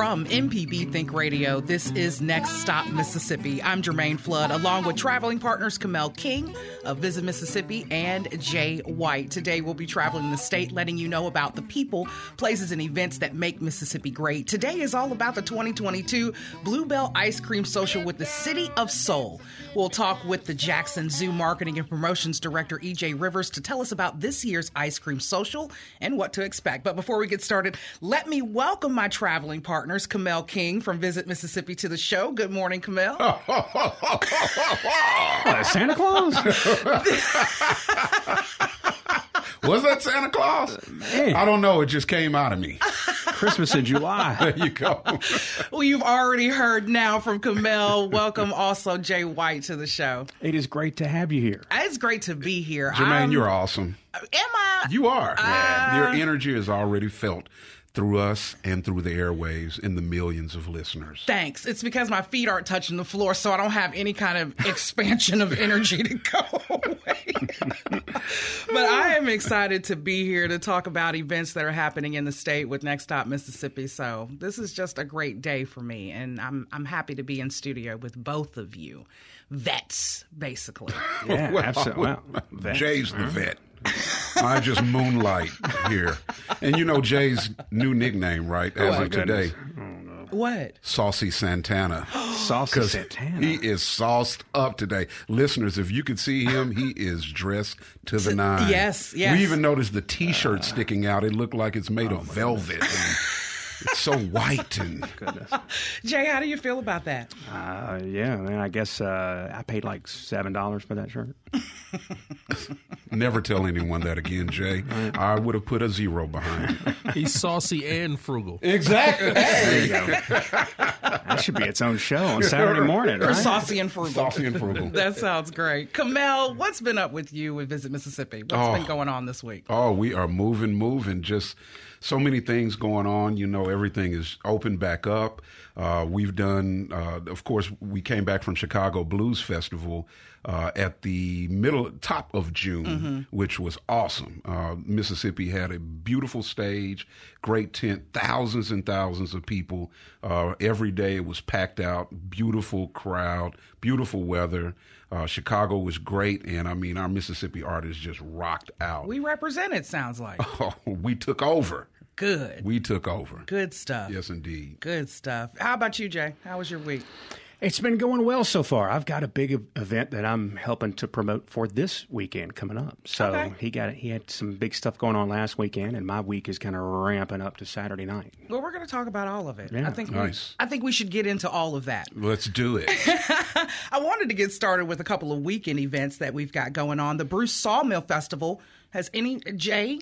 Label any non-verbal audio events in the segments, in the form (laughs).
From MPB Think Radio, this is Next Stop Mississippi. I'm Jermaine Flood, along with traveling partners Kamel King of Visit Mississippi and Jay White. Today, we'll be traveling the state, letting you know about the people, places, and events that make Mississippi great. Today is all about the 2022 Bluebell Ice Cream Social with the City of Soul. We'll talk with the Jackson Zoo Marketing and Promotions Director, EJ Rivers, to tell us about this year's Ice Cream Social and what to expect. But before we get started, let me welcome my traveling partners, Kamel King from Visit Mississippi, to the show. Good morning, Kamel. (laughs) What, Santa Claus? (laughs) Was that Santa Claus? Man. I don't know. It just came out of me. (laughs) Christmas in July. There you go. Well, you've already heard now from Kamel. Welcome also Jay White to the show. It is great to have you here. It's great to be here. Jermaine, I'm- you're awesome. Am I? You are. Uh, Your energy is already felt through us and through the airwaves and the millions of listeners. Thanks. It's because my feet aren't touching the floor, so I don't have any kind of (laughs) expansion of energy to go away. (laughs) but I am excited to be here to talk about events that are happening in the state with Next Stop Mississippi. So this is just a great day for me, and I'm I'm happy to be in studio with both of you, vets, basically. (laughs) Yeah, Well, absolutely. Well, vet. Jay's the vet. I just moonlight here. And you know Jay's new nickname, right? Oh as my of today, what? Saucy Santana. (gasps) Saucy Santana. he is sauced up today. Listeners, if you could see him, he is dressed to the nines. yes, yes. We even noticed the T-shirt sticking out. It looked like it's made oh of velvet. And it's so white and (laughs) Goodness. Jay, how do you feel about that? Uh, yeah, man. I guess uh, I paid like seven dollars for that shirt. (laughs) never tell anyone that again, Jay. I would have put a zero behind it. (laughs) He's saucy and frugal. Exactly. There you go. that should be its own show on Saturday morning, Or saucy and frugal? Saucy and frugal. That sounds great. Kamel, what's been up with you with Visit Mississippi? What's Oh. been going on this week? Oh, we are moving, moving. Just so many things going on. You know, everything is open back up. Uh, we've done, uh, of course, we came back from Chicago Blues Festival uh, at the middle, top of June, which was awesome. Uh, Mississippi had a beautiful stage, great tent, thousands and thousands of people. Uh, every day it was packed out, beautiful crowd, beautiful weather. Uh, Chicago was great, and I mean, our Mississippi artists just rocked out. We represent it, sounds like. (laughs) Oh, we took over. Good. We took over. Good stuff. Yes, indeed. Good stuff. How about you, Jay? How was your week? It's been going well so far. I've got a big event that I'm helping to promote for this weekend coming up. So Okay. he got he had some big stuff going on last weekend, and my week is kind of ramping up to Saturday night. Well, we're going to talk about all of it. Yeah. I think Nice. we, I think we should get into all of that. Let's do it. (laughs) I wanted to get started with a couple of weekend events that we've got going on. The Bruce Sawmill Festival has any Jay?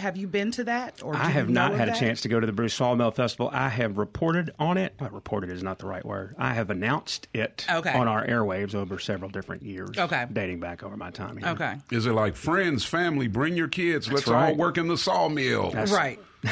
Have you been to that? Or I have not of had a chance to go to the Bruce Sawmill Festival. I have reported on it. Well, reported is not the right word. I have announced it Okay. on our airwaves over several different years. Okay. Dating back over my time here. Okay. Is it like friends, family, bring your kids, let's all work in the sawmill? That's- Right. (laughs)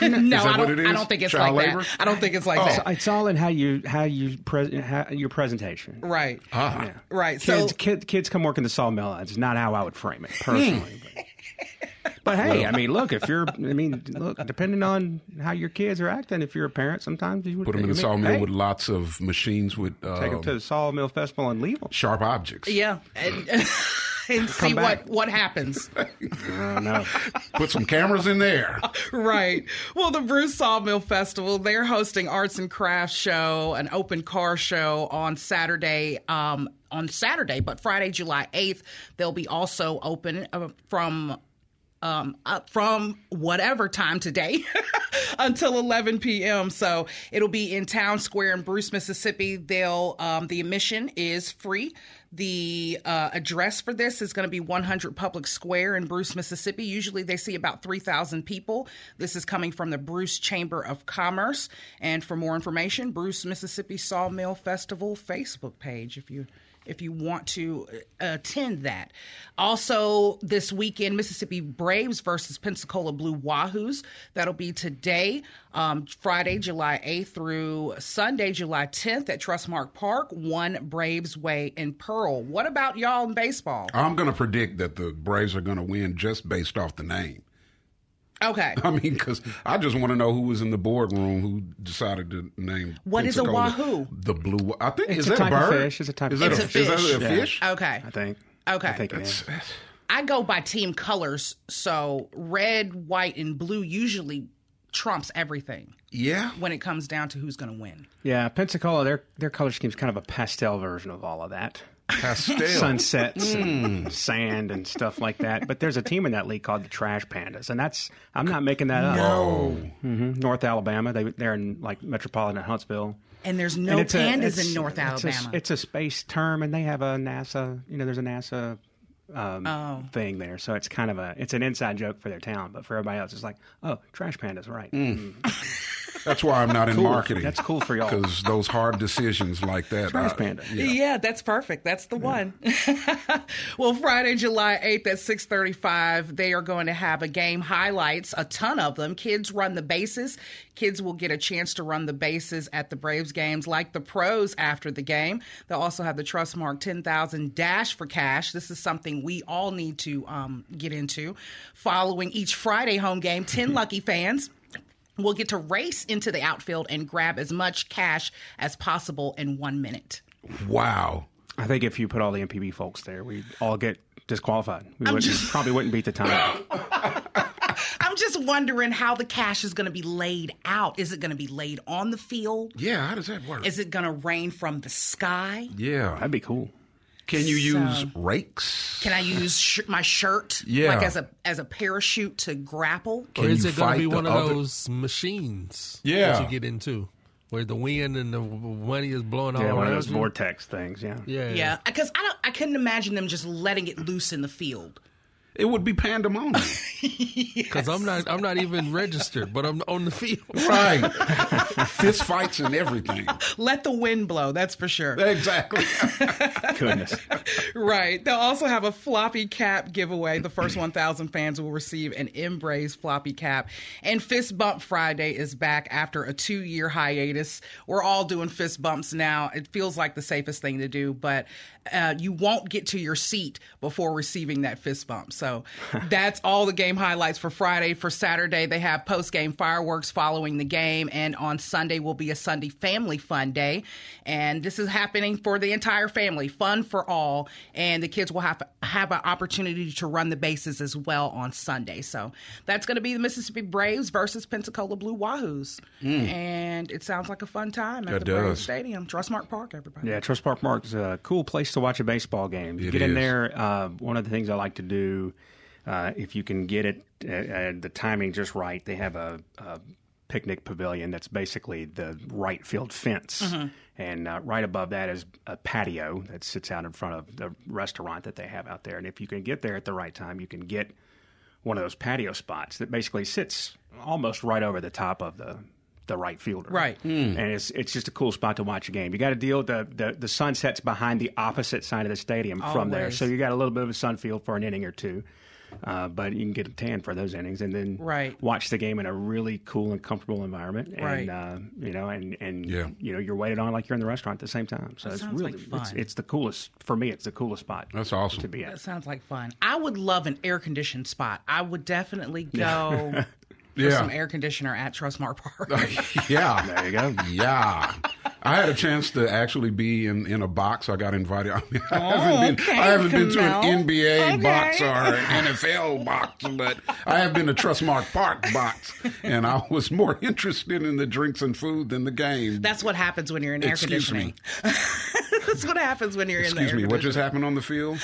no, I don't. I don't think it's Child like labor? that. I don't think it's like Oh. that. It's all in how you how you pre- how, your presentation. Right. Ah. Yeah. Right. Kids, so kid, kids come work in the sawmill. It's not how I would frame it personally. (laughs) But, but hey, I mean, look, if you're, I mean, look, depending on how your kids are acting, if you're a parent, sometimes you would Put them in the sawmill hey, with lots of machines with uh, take them to the sawmill festival and leave them. sharp objects. yeah, and, (laughs) and see back. what what happens. (laughs) No. Put some cameras in there. (laughs) right. Well, the Bruce Sawmill Festival, they're hosting arts and crafts show, an open car show on Saturday. Um, on Saturday, but Friday, July eighth, they'll be also open uh, from um, from whatever time today (laughs) until 11 p.m. So it'll be in Town Square in Bruce, Mississippi. They'll um, the admission is free. The uh, address for this is going to be 100 Public Square in Bruce, Mississippi. Usually they see about 3,000 people. This is coming from the Bruce Chamber of Commerce. And for more information, Bruce Mississippi Sawmill Festival Facebook page if you if you want to uh, attend that. Also, this weekend, Mississippi Braves versus Pensacola Blue Wahoos. That'll be today, um, Friday, July 8th through Sunday, July 10th at Trustmark Park, One Braves Way in Pearl. What about y'all in baseball? I'm going to predict that the Braves are going to win just based off the name. Okay. (laughs) I mean, because I just want to know who was in the boardroom who decided to name. What is a wahoo? The blue. I think It's is a that type a of bird? fish. It's a type is of that It's a fish. Is that fish. a Yeah. fish? Okay. I think. Okay. I think it It's- is. I go by team colors, so red, white, and blue usually trumps everything yeah. when it comes down to who's going to win. Yeah, Pensacola, their their color scheme is kind of a pastel version of all of that. Pastel. Sunsets and sand and stuff like that. But there's a team in that league called the Trash Pandas, and that's I'm not making that up. Oh, hmm North Alabama, they they're in like metropolitan Huntsville. And there's no And it's a- pandas in North it's a- Alabama. it's a space term, and they have a NASA. You know, there's a NASA um, Oh. thing there, so it's kind of a it's an inside joke for their town, but for everybody else, it's like, oh, Trash Pandas, right? Hmm. That's why I'm not in marketing. That's cool for y'all. Because those hard decisions like that. Trash I- Panda. Yeah. that's perfect. That's the one. (laughs) well, Friday, July 8th at 6:35, they are going to have a game highlights, a ton of them. Kids run the bases. Kids will get a chance to run the bases at the Braves games like the pros after the game. They'll also have the Trustmark 10,000 dash for cash. This is something we all need to um, get into. Following each Friday home game, 10 (laughs) lucky fans will get to race into the outfield and grab as much cash as possible in 1 minute. Wow. I think if you put all the MPB folks there, we'd all get disqualified. We wouldn't, probably wouldn't beat the time. (laughs) I'm just wondering how the cash is going to be laid out. Is it going to be laid on the field? Yeah. How does that work? Is it going to rain from the sky? yeah. That'd be cool. Can you use rakes? Can I use sh- my shirt Yeah. like as a as a parachute to grapple? Or Can is you it going to be fight one of other- those machines Yeah. that you get into where the wind and the money is blowing all Yeah, one of around those you? vortex things. Yeah. Yeah. Yeah, because I don't. I couldn't imagine them just letting it loose in the field. It would be pandemonium. (laughs) Because I'm not, I'm not even registered, but I'm on the field. right. (laughs) Fist fights and everything. Let the wind blow. That's for sure. Exactly. (laughs) Goodness. Right. They'll also have a floppy cap giveaway. The first 1,000 fans will receive an M-Braves floppy cap. And Fist Bump Friday is back after a two year hiatus. We're all doing fist bumps now. It feels like the safest thing to do, but uh, you won't get to your seat before receiving that fist bump. So (laughs) that's all the game highlights for Friday. For Saturday, they have post game fireworks following the game. And on Sunday will be a Sunday family fun day. And this is happening for the entire family, fun for all. And the kids will have have an opportunity to run the bases as well on Sunday. So that's going to be the Mississippi Braves versus Pensacola Blue Wahoos. And it sounds like a fun time at It the Braves does. Stadium, Trustmark Park, everybody. Yeah, Trust Park Mark is a cool place to watch a baseball game. You It get in is. there. Uh, one of the things I like to do, uh, if you can get it, uh, uh, the timing just right, they have a, a picnic pavilion that's basically the right field fence. And uh, right above that is a patio that sits out in front of the restaurant that they have out there. And if you can get there at the right time, you can get one of those patio spots that basically sits almost right over the top of the the right fielder. Right. And it's it's just a cool spot to watch a game. You got to deal with the, the the sun sets behind the opposite side of the stadium from there, so you got a little bit of a sun field for an inning or two. Uh, but you can get a tan for those innings, and then Right. watch the game in a really cool and comfortable environment. And Right. uh, you know, and and Yeah. you know, you're waited on like you're in the restaurant at the same time. So it's sounds like really fun. it's, it's the coolest for me. It's the coolest spot. That's awesome. to be at. That sounds like fun. I would love an air conditioned spot. I would definitely (laughs) go for Yeah. some air conditioner at Trustmark Park. (laughs) yeah. There you go. Yeah. I had a chance to actually be in, in a box. I got invited. (laughs) I, mean, oh, I Oh, haven't been, okay, I haven't been to an NBA Okay. box or an NFL box, but I have been to Trustmark Park box, and I was more (laughs) interested in the drinks and food than the game. That's what happens when you're in air Excuse conditioning. me. That's what happens when you're in the Excuse air me. What just happened on the field?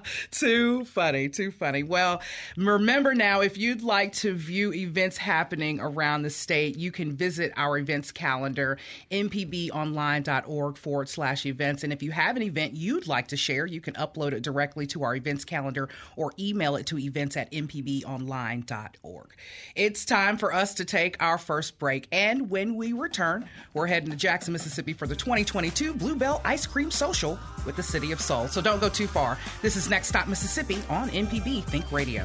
(laughs) too funny, too funny. Well, remember now, if you'd like to view events happening around the state, you can visit our events calendar, mpbonline.org forward slash events. And if you have an event you'd like to share, you can upload it directly to our events calendar or email it to events at mpbonline.org. It's time for us to take our first break. And when we return, we're heading to Jackson, Mississippi for the 2022 Bluebell Ice Cream Social with the City of Soul. So don't go too far. This is Next Stop Mississippi on MPB Think Radio.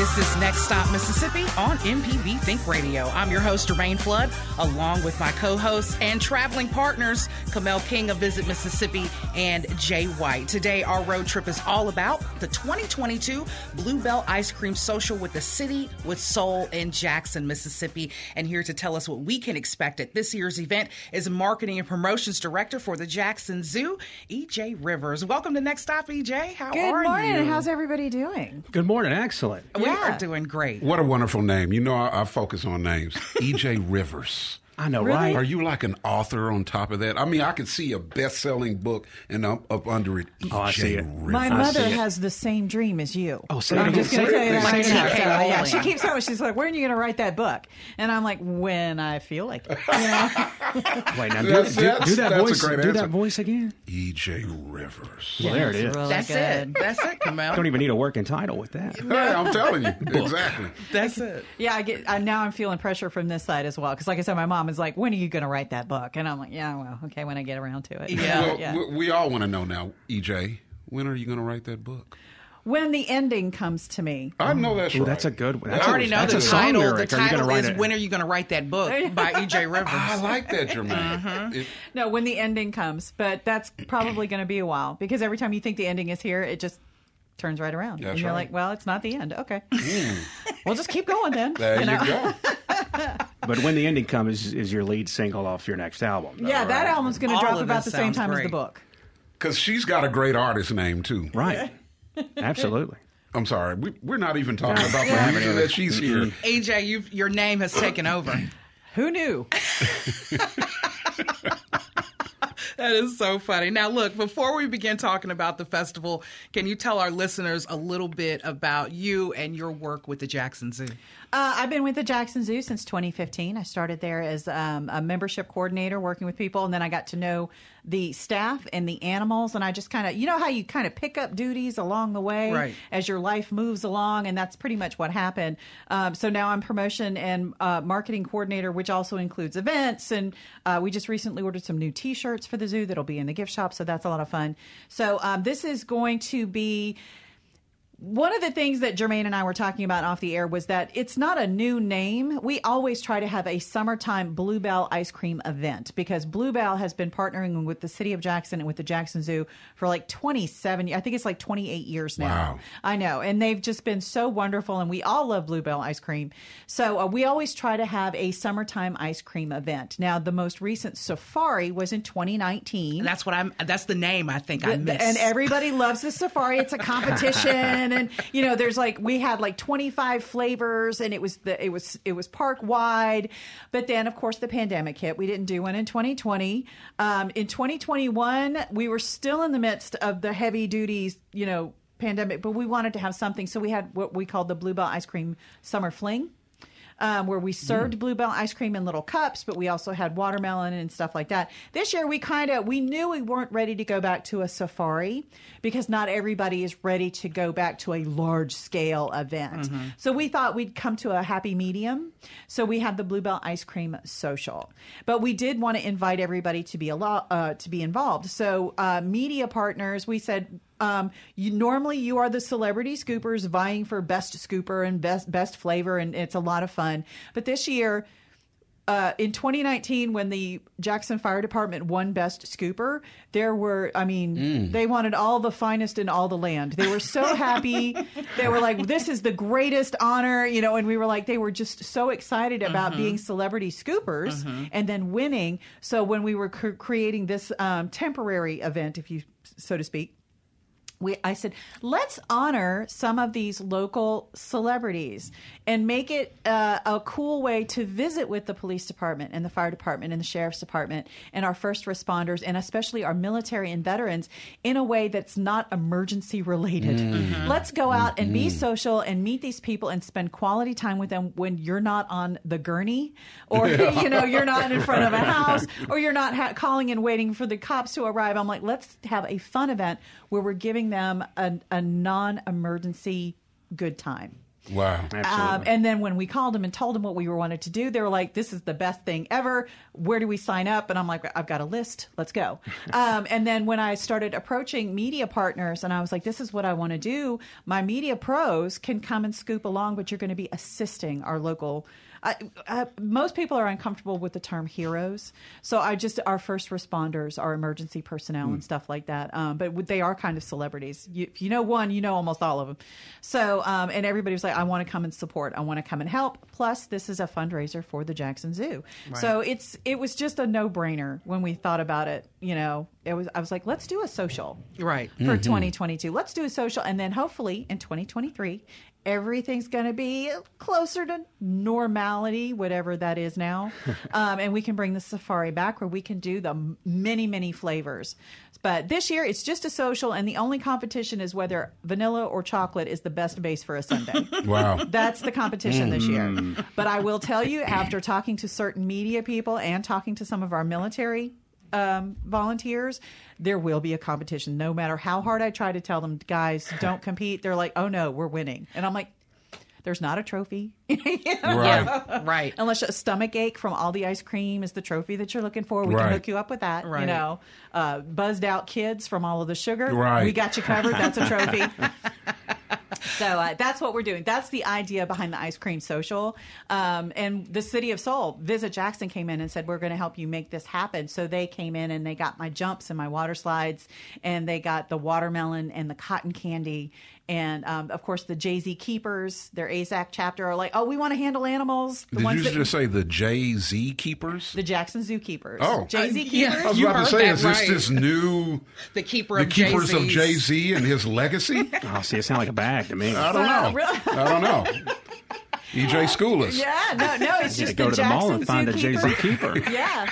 This is Next Stop Mississippi on MPB Think Radio. I'm your host, Jermaine Flood, along with my co hosts and traveling partners, Kamel King of Visit Mississippi and Jay White. Today, our road trip is all about the 2022 Bluebell Ice Cream Social with the City with Soul in Jackson, Mississippi. And here to tell us what we can expect at this year's event is Marketing and Promotions Director for the Jackson Zoo, EJ Rivers. Welcome to Next Stop, EJ. How Good are morning. you? How's everybody doing? Good morning. Excellent. we Yeah. are doing great. What a wonderful name. You know, I, I focus on names. EJ Rivers. I know, Really? right? Are you like an author on top of that? I mean, I could see a best-selling book and up, up under it, EJ Oh, I see it. Rivers. My mother see it. has the same dream as you. Oh, so I'm just going to tell you that Say right it. now. So, yeah, she keeps telling me, she's like, when are you going to write that book? And I'm like, when I feel like it. (laughs) You know? Wait, now do, That's- do, that's- do that voice. Do answer. that voice again. EJ Rivers. Well, there It's really That's good. it. That's it, Kamel. Don't even need a working title with that. (laughs) Hey, I'm telling you. exactly. That's it. Yeah, I get. I, now I'm feeling pressure from this side as well because, like I said, my mom is like, "When are you going to write that book?" And I'm like, "Yeah, well, okay, when I get around to it." Yeah. Well, yeah. we, we all want to know now, EJ, when are you going to write that book? When the ending comes to me, I know that's Ooh, right. that's a good one. I That's already a, know that's the a song title. The lyric. Are title is it? "When Are You Going to Write That Book" (laughs) by E.J. Rivers. I like that, (laughs) Jermaine. Mm-hmm. It- no, when the ending comes, but that's probably going to be a while because every time you think the ending is here, it just turns right around, That's and you're right. like, "Well, it's not the end." Okay, (laughs) we'll just keep going then. there you, know? go. But when the ending comes, is, is your lead single off your next album? though, Yeah, that album's going to drop about the same sounds time as the book. Because she's got a great artist name, too. Right. (laughs) Absolutely. I'm sorry. We, we're not even talking about the reason that she's mm-hmm. here. AJ, you your name has taken over. Who knew? (laughs) That is so funny. Now, look, before we begin talking about the festival, can you tell our listeners a little bit about you and your work with the Jackson Zoo? Uh, I've been with the Jackson Zoo since 2015. I started there as um, a membership coordinator working with people, and then I got to know the staff and the animals. And I just kind of, you know, how you kind of pick up duties along the way Right. as your life moves along, and that's pretty much what happened. Um, so now I'm promotion and uh, marketing coordinator, which also includes events. And uh, we just recently ordered some new T-shirts for the zoo that'll be in the gift shop, so that's a lot of fun. So um, this is going to be one of the things that Jermaine and I were talking about off the air was that it's not a new name. We always try to have a summertime Bluebell ice cream event because Bluebell has been partnering with the city of Jackson and with the Jackson Zoo for like 27, I think it's like 28 years now. Wow. I know. And they've just been so wonderful and we all love Bluebell ice cream. So uh, we always try to have a summertime ice cream event. Now, the most recent safari was in 2019. And that's what I'm. That's the name I think I The- missed. And everybody loves the safari. It's a (laughs) competition, and then, you know, there's like we had like 25 flavors, and it was the it was it was park wide. But then, of course, the pandemic hit. We didn't do one in 2020. Um, in 2021, we were still in the midst of the heavy duties, you know, pandemic, but we wanted to have something, so we had what we called the Bluebell Ice Cream Summer Fling. Um, where we served Bluebell ice cream in little cups, but we also had watermelon and stuff like that. This year, we kind of we knew we weren't ready to go back to a safari because not everybody is ready to go back to a large scale event. So we thought we'd come to a happy medium. So we had the Bluebell ice cream social, but we did want to invite everybody to be a lot uh, to be involved. So uh, media partners, we said um, you normally you are the celebrity scoopers vying for best scooper and best best flavor, and it's a lot of fun. But this year, uh, in 2019, when the Jackson Fire Department won Best Scooper, there were, I mean, they wanted all the finest in all the land. They were so happy. (laughs) they were like, this is the greatest honor, you know, and we were like, they were just so excited about being celebrity scoopers and then winning. So when we were cr- creating this um, temporary event, if you so to speak, we, I said, let's honor some of these local celebrities and make it uh, a cool way to visit with the police department and the fire department and the sheriff's department and our first responders and especially our military and veterans in a way that's not emergency related. Mm-hmm. Mm-hmm. Let's go out and be mm-hmm. social and meet these people and spend quality time with them when you're not on the gurney or (laughs) you know you're not in front of a house or you're not ha- calling and waiting for the cops to arrive. I'm like, let's have a fun event where we're giving them a, a non-emergency good time. Wow. Um, and then when we called them and told them what we wanted to do, they were like, "This is the best thing ever. Where do we sign up?" And I'm like, "I've got a list. Let's go." (laughs) um, and then when I started approaching media partners, and I was like, "This is what I want to do. My media pros can come and scoop along, but you're going to be assisting our local." I, I, most people are uncomfortable with the term heroes, so I just our first responders, our emergency personnel, and stuff like that. Um, but they are kind of celebrities. You, if you know one, you know almost all of them. So, um, and everybody was like, "I want to come and support. I want to come and help." Plus, this is a fundraiser for the Jackson Zoo, so it's it was just a no brainer when we thought about it. You know, it was I was like, "Let's do a social." Right. for 2022. Let's do a social, and then hopefully in 2023, everything's going to be closer to normality, whatever that is now, (laughs) um, and we can bring the safari back where we can do the many, many flavors. But this year, it's just a social, and the only competition is whether vanilla or chocolate is the best base for a sundae. (laughs) Wow. That's the competition this year. But I will tell you, after talking to certain media people and talking to some of our military um, volunteers, there will be a competition. No matter how hard I try to tell them, guys, (laughs) don't compete. They're like, oh no, we're winning. And I'm like, there's not a trophy. (laughs) Right. Right. Unless a stomach ache from all the ice cream is the trophy that you're looking for, we Right. can hook you up with that. Right. You know, uh, buzzed out kids from all of the sugar, Right. we got you covered. That's a trophy. (laughs) So uh, that's what we're doing. That's the idea behind the ice cream social. Um, and the city of Soul, Visit Jackson came in and said, "We're going to help you make this happen." So they came in and they got my jumps and my water slides, and they got the watermelon and the cotton candy, and um, of course the Jay Z Keepers, their AAZK chapter, are like, "Oh, we want to handle animals." The Did ones you that just say the Jay Z Keepers? the Jackson Zoo Keepers. Oh. Jay Z Uh, yeah. Keepers. I was You about to heard say, that is this right. this new (laughs) The keeper the of keepers of Jay-Z's. Jay Z and his legacy? (laughs) oh, see, it sounds like a bag to me. I don't know. (laughs) really? I don't know. EJ Schoolis. Yeah, no, no, it's just to go the to the mall and find a Jay Z keeper. Yeah.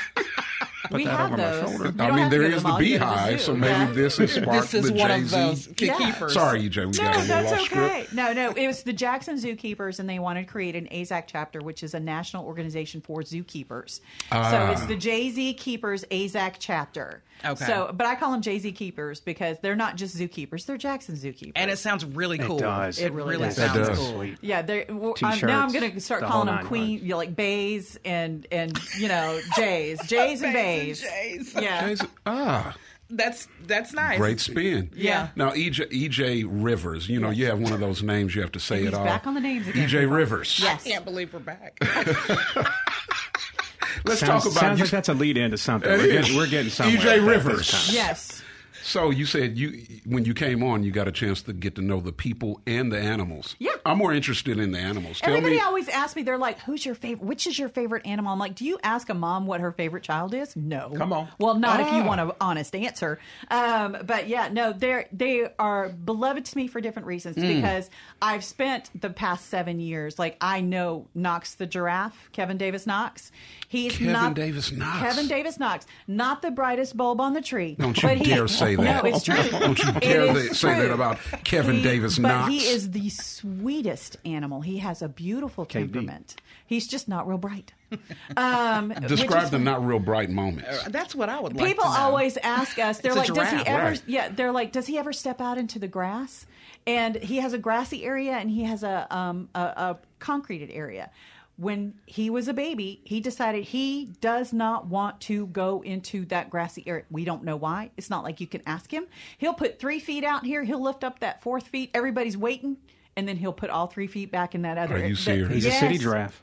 We that have over my those. shoulder. I mean, have to there go to is the mall, you go to beehive, so maybe Yeah. this has (laughs) sparked This is the Jay Z key Yeah. keepers. Sorry, EJ, we No, got a little that's off okay. script. No, no, it was the Jackson Zookeepers, and they wanted to create an AAZK chapter, which is a national organization for zookeepers. Ah. So it's the Jay Z Keepers AAZK chapter. Okay. So, but I call them Jay Z Keepers because they're not just zookeepers; they're Jackson Zookeepers. And it sounds really cool. does. It really does. sounds It does. cool. Yeah, they're, well, I'm, now I'm going to start the calling them Queen, you know, like Bays and and you know Jays, (laughs) Jays and Bays. Jays. Yeah, Jay-Z- Ah, That's that's nice. great spin. Yeah. Now, EJ, EJ Rivers, you know, you have one of those names you have to say He's it all. back on the names again. EJ Rivers. Yes. I Can't believe we're back. (laughs) (laughs) Let's Sounds, talk about sounds you. like that's a lead into something. It We're uh, getting, we're getting somewhere. EJ with that this Rivers. Yes. So you said you when you came on, you got a chance to get to know the people and the animals. Yeah. I'm more interested in the animals. Tell Everybody me, always asks me, they're like, who's your favorite? Which is your favorite animal? I'm like, do you ask a mom what her favorite child is? No. Come on. Well, not if you Ah. want an honest answer. Um, but yeah, no, they're, they are beloved to me for different reasons Hmm. because I've spent the past seven years, like, I know Knox the giraffe, Kevin Davis Knox. He's Kevin not Davis Knox. Kevin Davis Knox, not the brightest bulb on the tree. Don't you but he- dare (laughs) say that. No, it's true. Don't you dare is th- say that about Kevin He- Davis but Knox. he is the sweetest animal. He has a beautiful temperament. He's just not real bright. (laughs) Um, Describe is- the not real bright moments. That's what I would like People to know. always ask us. They're It's a like, "Does he ever?" right. Yeah, they're like, "Does he ever step out into the grass?" And he has a grassy area and he has a um, a, a concreted area. When he was a baby, he decided he does not want to go into that grassy area. We don't know why. It's not like you can ask him. He'll put three feet out here. He'll lift up that fourth feet. Everybody's waiting, and then he'll put all three feet back in that other. Are you that- serious? He's Yes. a city giraffe.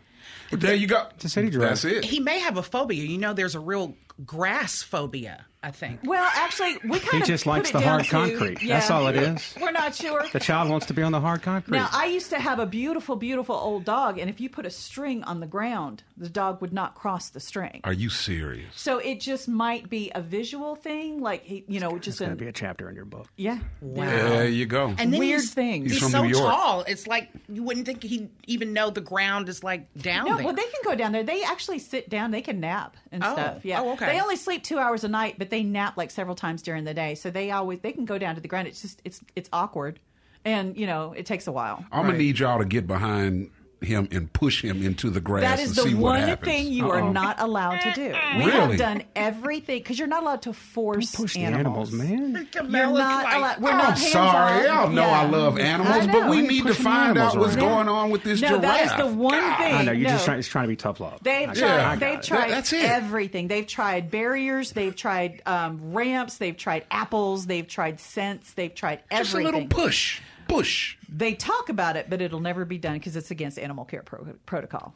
there you go. a city giraffe. That's it. He may have a phobia. You know, there's a real grass phobia. I think. Well, actually, we kind He of just put likes it the hard to- concrete. That's all it is. We're not sure. The child wants to be on the hard concrete. Now, I used to have a beautiful, beautiful old dog, and if you put a string on the ground, the dog would not cross the string. Are you serious? So it just might be a visual thing, like he, you know, it's just going a to be a chapter in your book. yeah. Wow. There you go. And then Weird he's, things. He's, He's so tall. It's like you wouldn't think he'd even know the ground is like down No, there. well, they can go down there. They actually sit down. They can nap and Oh. stuff. Yeah. Oh, okay. They only sleep two hours a night, but they nap like several times during the day. So they always they can go down to the ground. It's just it's it's awkward, and you know it takes a while. I'm gonna need y'all to get behind him and push him into the grass That is and the see one thing you are not allowed to do. (laughs) We Really? have done everything because you're not allowed to force Push the animals. animals, man. You're not like, allowed. We're I'm not sorry. hands-on. Y'all know I love animals, I but know. we You're need to find out what's around. going on with this No, giraffe. that is the one thing. I know you're no. just trying. It's trying to be tough love. They've tried. I got they've it. tried that's it. everything. They've tried barriers. They've tried um, ramps. They've tried apples. They've tried scents. They've tried everything. Just a little push, push. They talk about it, but it'll never be done because it's against animal care pro- protocol.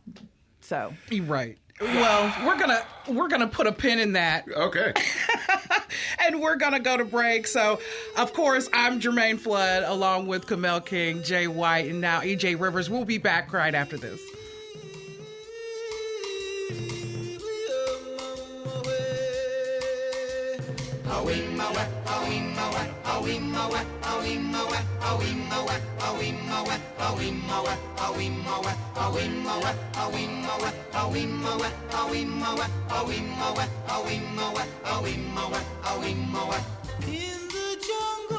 So You're right. Well, we're gonna we're gonna put a pin in that, Okay. (laughs) and we're gonna go to break. So, of course, I'm Jermaine Flood, along with Kamel King, Jay White, and now EJ Rivers. We'll be back right after this. In the jungle,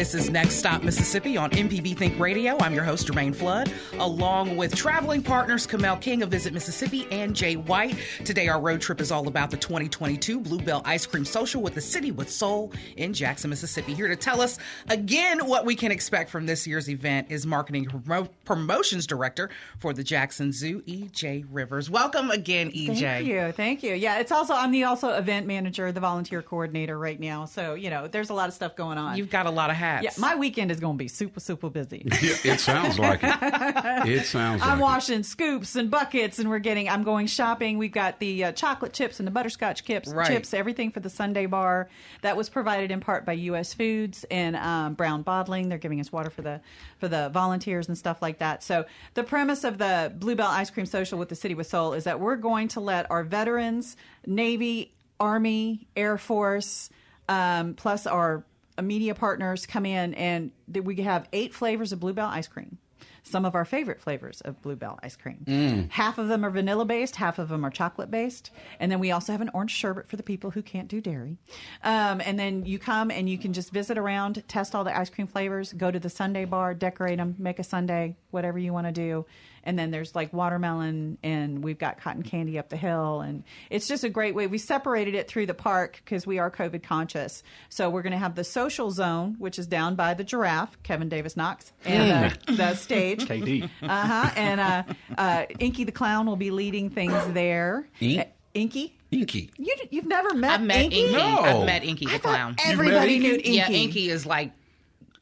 This is Next Stop Mississippi on MPB Think Radio. I'm your host, Jermaine Flood, along with traveling partners Kamel King of Visit Mississippi and Jay White. Today, our road trip is all about the 2022 Bluebell Ice Cream Social with the City with Soul in Jackson, Mississippi. Here to tell us again what we can expect from this year's event is Marketing Promo- Promotions Director for the Jackson Zoo, EJ Rivers. Welcome again, EJ. Thank you, thank you. Yeah, it's also I'm the also event manager, the volunteer coordinator right now. So you know, there's a lot of stuff going on. You've got a lot of hats. Yeah, my weekend is going to be super super busy. (laughs) Yeah, it sounds like it. It sounds like I'm it. washing scoops and buckets, and we're getting. I'm going shopping. We've got the uh, chocolate chips and the butterscotch chips, Right. chips, everything for the sundae bar. That was provided in part by U.S. Foods and um, Brown Bottling. They're giving us water for the for the volunteers and stuff like that. So the premise of the Bluebell Ice Cream Social with the City with Soul is that we're going to let our veterans, Navy, Army, Air Force, um, plus our media partners come in, and we have eight flavors of Bluebell ice cream some of our favorite flavors of Bluebell ice cream. Half of them are vanilla based, half of them are chocolate based, and then we also have an orange sherbet for the people who can't do dairy. Um, and then you come and you can just visit around, test all the ice cream flavors, go to the sundae bar, decorate them, make a sundae, whatever you want to do. And then there's like watermelon, and we've got cotton candy up the hill, and it's just a great way. We separated it through the park because we are COVID conscious. So we're going to have the social zone, which is down by the giraffe, Kevin Davis Knox, and uh, the stage. KD. Uh huh. And uh, uh, Inky the clown will be leading things there. Ink? Uh, Inky. Inky. You, you've never met I've met Inky? Inky. No. I've met Inky the I clown. thought everybody Inky? knew Inky. Yeah, Inky is like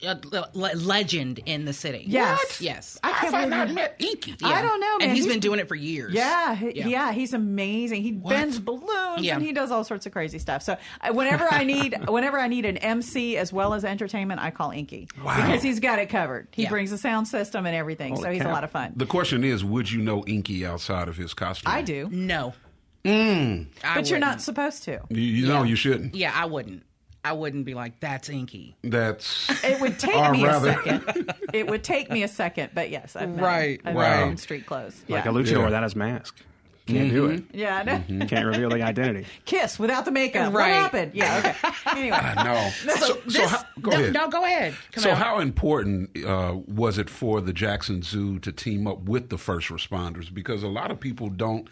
a le- legend in the city. Yes. What? Yes. I can't Have I believe not met Inky? I don't know, man. And he's He's- been doing it for years. Yeah, he- Yeah. yeah, he's amazing. He bends balloons Yeah. and he does all sorts of crazy stuff. So I- whenever I need, (laughs) whenever I need an MC as well as entertainment, I call Inky wow. because he's got it covered. He Yeah. brings the sound system and everything, so he's a lot of fun. The question is, would you know Inky outside of his costume? I do, No. Mm. I but you're not wouldn't. supposed to. You, you know you shouldn't. Yeah, I wouldn't. I wouldn't be like, that's Inky. That's It would take (laughs) me rather- a second. (laughs) It would take me a second, but yes, I've met Right. I've right. met in street clothes. Like yeah. a luchador Yeah. without his mask. Can't do it. yeah, I know. Can't reveal the identity. (laughs) Kiss without the makeup. Right. What happened? Yeah, okay. Anyway, no. So, so This- how, go no, ahead. no, go ahead. Come So, on. how important uh, was it for the Jackson Zoo to team up with the first responders? Because a lot of people don't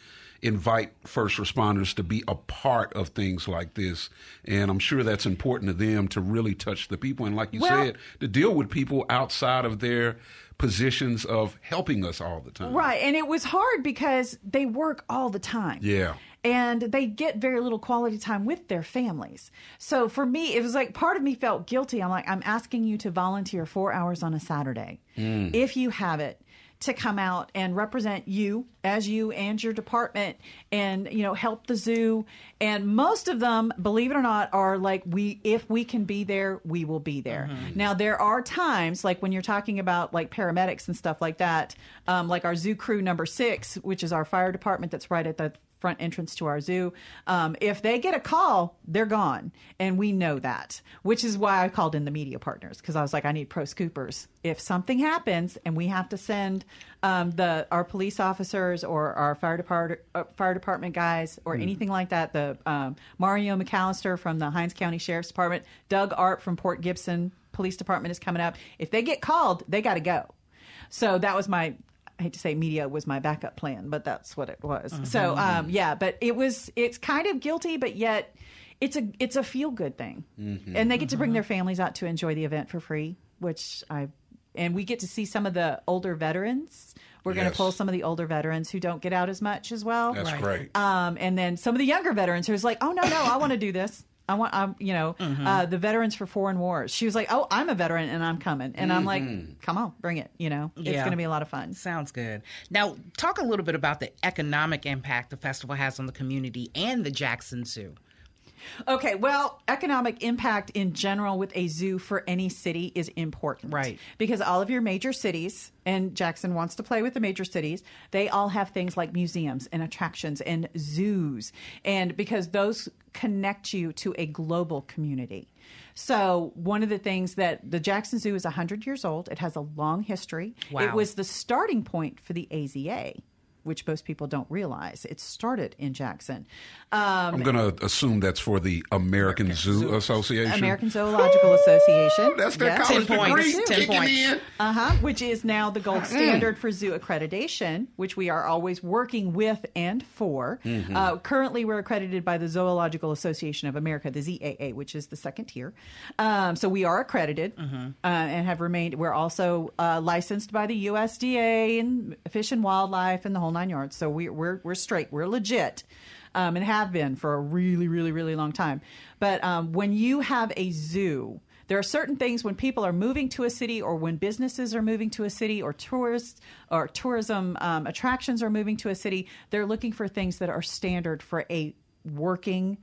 invite first responders to be a part of things like this, and I'm sure that's important to them to really touch the people. And like you Well- said, to deal with people outside of their positions of helping us all the time. Right. And it was hard because they work all the time. Yeah. And they get very little quality time with their families. So for me, it was like part of me felt guilty. I'm like, I'm asking you to volunteer four hours on a Saturday, mm. if you have it, to come out and represent you as you and your department and, you know, help the zoo. And most of them, believe it or not, are like, we, if we can be there, we will be there. Now, there are times, like when you're talking about like paramedics and stuff like that, um, like our zoo crew number six, which is our fire department that's right at the front entrance to our zoo. Um, if they get a call, they're gone. And we know that, which is why I called in the media partners because I was like, I need pro scoopers. If something happens and we have to send um, the our police officers or our fire department uh, fire department guys or anything like that, the um, Mario McAllister from the Hinds County Sheriff's Department, Doug Art from Port Gibson Police Department is coming up. If they get called, they got to go. So that was my I hate to say media was my backup plan, but that's what it was. So um, yeah, but it was it's kind of guilty, but yet it's a it's a feel good thing, and they get to bring their families out to enjoy the event for free, which I and we get to see some of the older veterans. We're going to pull some of the older veterans who don't get out as much as well. That's great. Um, and then some of the younger veterans who's like, oh no, no, I want to do this. I want, I'm, you know, uh, the veterans for foreign wars. She was like, oh, I'm a veteran and I'm coming, and I'm like, come on, bring it. You know, it's going to be a lot of fun. Sounds good. Now, talk a little bit about the economic impact the festival has on the community and the Jackson Zoo. Okay, well, economic impact in general with a zoo for any city is important. Right. Because all of your major cities, and Jackson wants to play with the major cities, they all have things like museums and attractions and zoos. And because those connect you to a global community. So, one of the things that the Jackson Zoo is 100 years old, it has a long history. Wow. It was the starting point for the AZA. Which most people don't realize. It started in Jackson. Um, I'm going to assume that's for the American Zoo Association. American Zoological Association. That's their Yes. college Ten points. Ten points. Uh huh. Which is now the gold standard for zoo accreditation, which we are always working with and for. Uh, currently, we're accredited by the Zoological Association of America, the ZAA, which is the second tier. Um, so we are accredited uh, and have remained. We're also uh, licensed by the USDA and Fish and Wildlife and the whole nine yards. So we, we're we're straight. We're legit. Um, and have been for a really, really, really long time. But um, when you have a zoo, there are certain things when people are moving to a city or when businesses are moving to a city or tourists or tourism um, attractions are moving to a city, they're looking for things that are standard for a working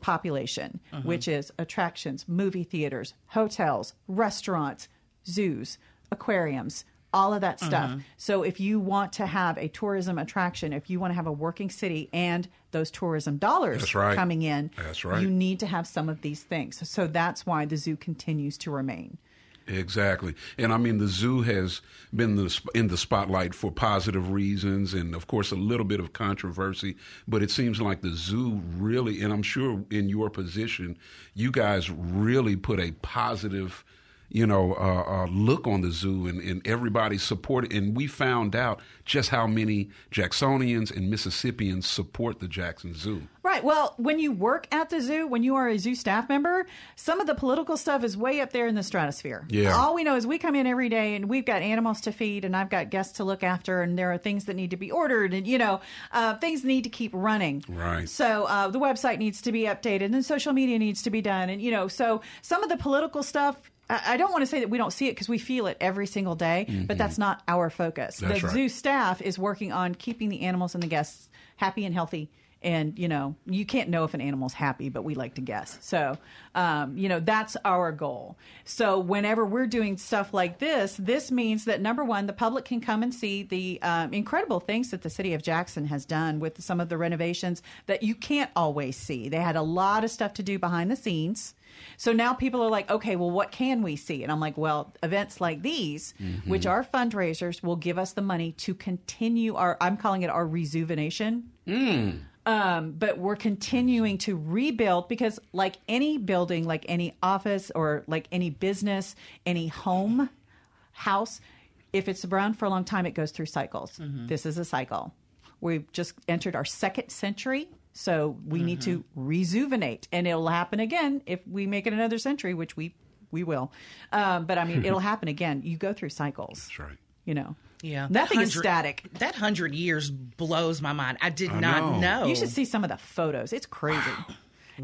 population, which is attractions, movie theaters, hotels, restaurants, zoos, aquariums, all of that stuff. Mm-hmm. So if you want to have a tourism attraction, if you want to have a working city and those tourism dollars That's right. coming in, That's right. you need to have some of these things. So that's why the zoo continues to remain. Exactly, and I mean the zoo has been the, in the spotlight for positive reasons, and of course a little bit of controversy. But it seems like the zoo really, and I'm sure in your position, you guys really put a positive, you know, uh, uh, look on the zoo, and, and everybody supported. And we found out just how many Jacksonians and Mississippians support the Jackson Zoo. Right. Well, when you work at the zoo, when you are a zoo staff member, some of the political stuff is way up there in the stratosphere. Yeah. All we know is we come in every day and we've got animals to feed and I've got guests to look after and there are things that need to be ordered and, you know, uh, things need to keep running. Right. So uh, the website needs to be updated and social media needs to be done. And, you know, so some of the political stuff, I don't want to say that we don't see it because we feel it every single day, but that's not our focus. Mm-hmm. That's the right. zoo staff is working on keeping the animals and the guests happy and healthy. And you know, you can't know if an animal's happy, but we like to guess. So, um, you know, that's our goal. So, whenever we're doing stuff like this, this means that number one, the public can come and see the um, incredible things that the city of Jackson has done with some of the renovations that you can't always see. They had a lot of stuff to do behind the scenes. So now people are like, okay, well, what can we see? And I'm like, well, events like these, mm-hmm. which are fundraisers, will give us the money to continue our, I'm calling it our rejuvenation. Mm. Um, but we're continuing to rebuild because, like any building, like any office or like any business, any home, house, if it's around for a long time, it goes through cycles. Mm-hmm. This is a cycle. We've just entered our second century, so we need to rejuvenate, and it'll happen again if we make it another century, which we we will. Um, but I mean, it'll (laughs) happen again. You go through cycles. That's right. You know. Yeah, that Nothing is static. That hundred years blows my mind. I did I not know. know. You should see some of the photos. It's crazy.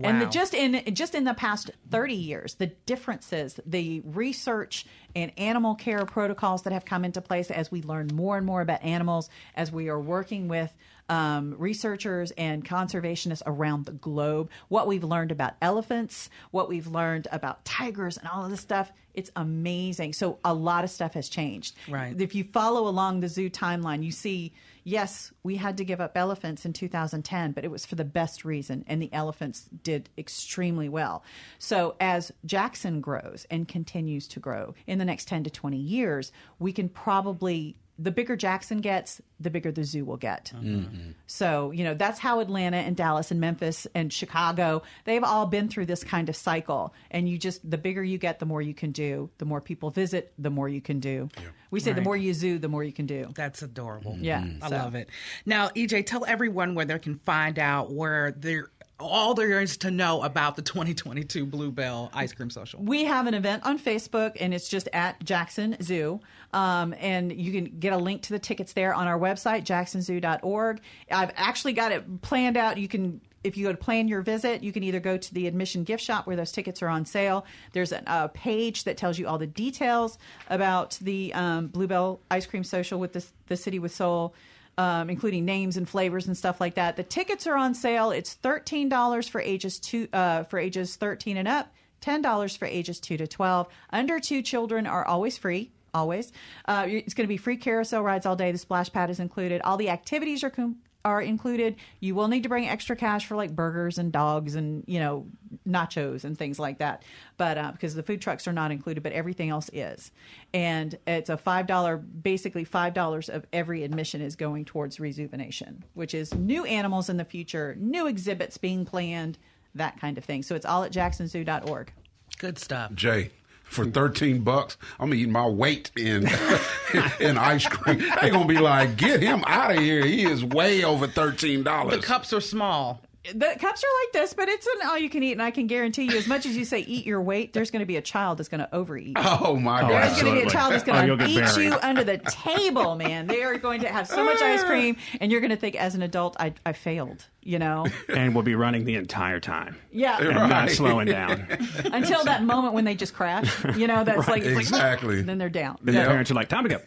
And the, just in just in the past 30 years, the differences, the research and animal care protocols that have come into place as we learn more and more about animals, as we are working with um, researchers and conservationists around the globe, what we've learned about elephants, what we've learned about tigers, and all of this stuff. It's amazing. So a lot of stuff has changed. Right. If you follow along the zoo timeline, you see, yes, we had to give up elephants in 2010, but it was for the best reason, and the elephants did extremely well. So as Jackson grows and continues to grow in the next 10 to 20 years, we can probably. The bigger Jackson gets, the bigger the zoo will get. Mm-hmm. Mm-hmm. So, you know, that's how Atlanta and Dallas and Memphis and Chicago, they've all been through this kind of cycle. And you just, the bigger you get, the more you can do. The more people visit, the more you can do. We say the more you zoo, the more you can do. That's adorable. Yeah, mm-hmm. I so- love it. Now, EJ, tell everyone where they can find out where there all there is to know about the 2022 Bluebell Ice Cream Social. We have an event on Facebook, and it's just at Jackson Zoo. Um, and you can get a link to the tickets there on our website, jacksonzoo.org. I've actually got it planned out. You can. If you go to plan your visit, you can either go to the admission gift shop where those tickets are on sale. There's a, a page that tells you all the details about the um, Bluebell Ice Cream Social with the, the City with Soul um, including names and flavors and stuff like that. The tickets are on sale. It's thirteen dollars for ages two uh, for ages thirteen and up, ten dollars for ages two to twelve. Under two children are always free. Always, uh, it's going to be free carousel rides all day. The splash pad is included. All the activities are com- are included. You will need to bring extra cash for like burgers and dogs and you know nachos and things like that. But uh, because the food trucks are not included, but everything else is, and it's a five dollar, basically five dollars of every admission is going towards rejuvenation, which is new animals in the future, new exhibits being planned, that kind of thing. So it's all at jacksonzoo.org. Good stuff. Jay, for thirteen bucks, I'm eating my weight in (laughs) in ice cream. They're gonna be like, get him out of here. He is way over $13. The cups are small. The cups are like this, but it's an all you can eat, and I can guarantee you, as much as you say eat your weight, there's going to be a child that's going to overeat. Oh my Oh, god! There's going to be a child that's Oh, going you'll to get eat buried. you under the table, man. They are going to have so much ice (laughs) cream, and you're going to think, as an adult, I, I failed. You know, and we'll be running the entire time. yeah. And Right. not slowing down. (laughs) Until that moment when they just crash. You know, that's like it's like, Exactly. then they're down. Then Yeah. the parents are like, time to go.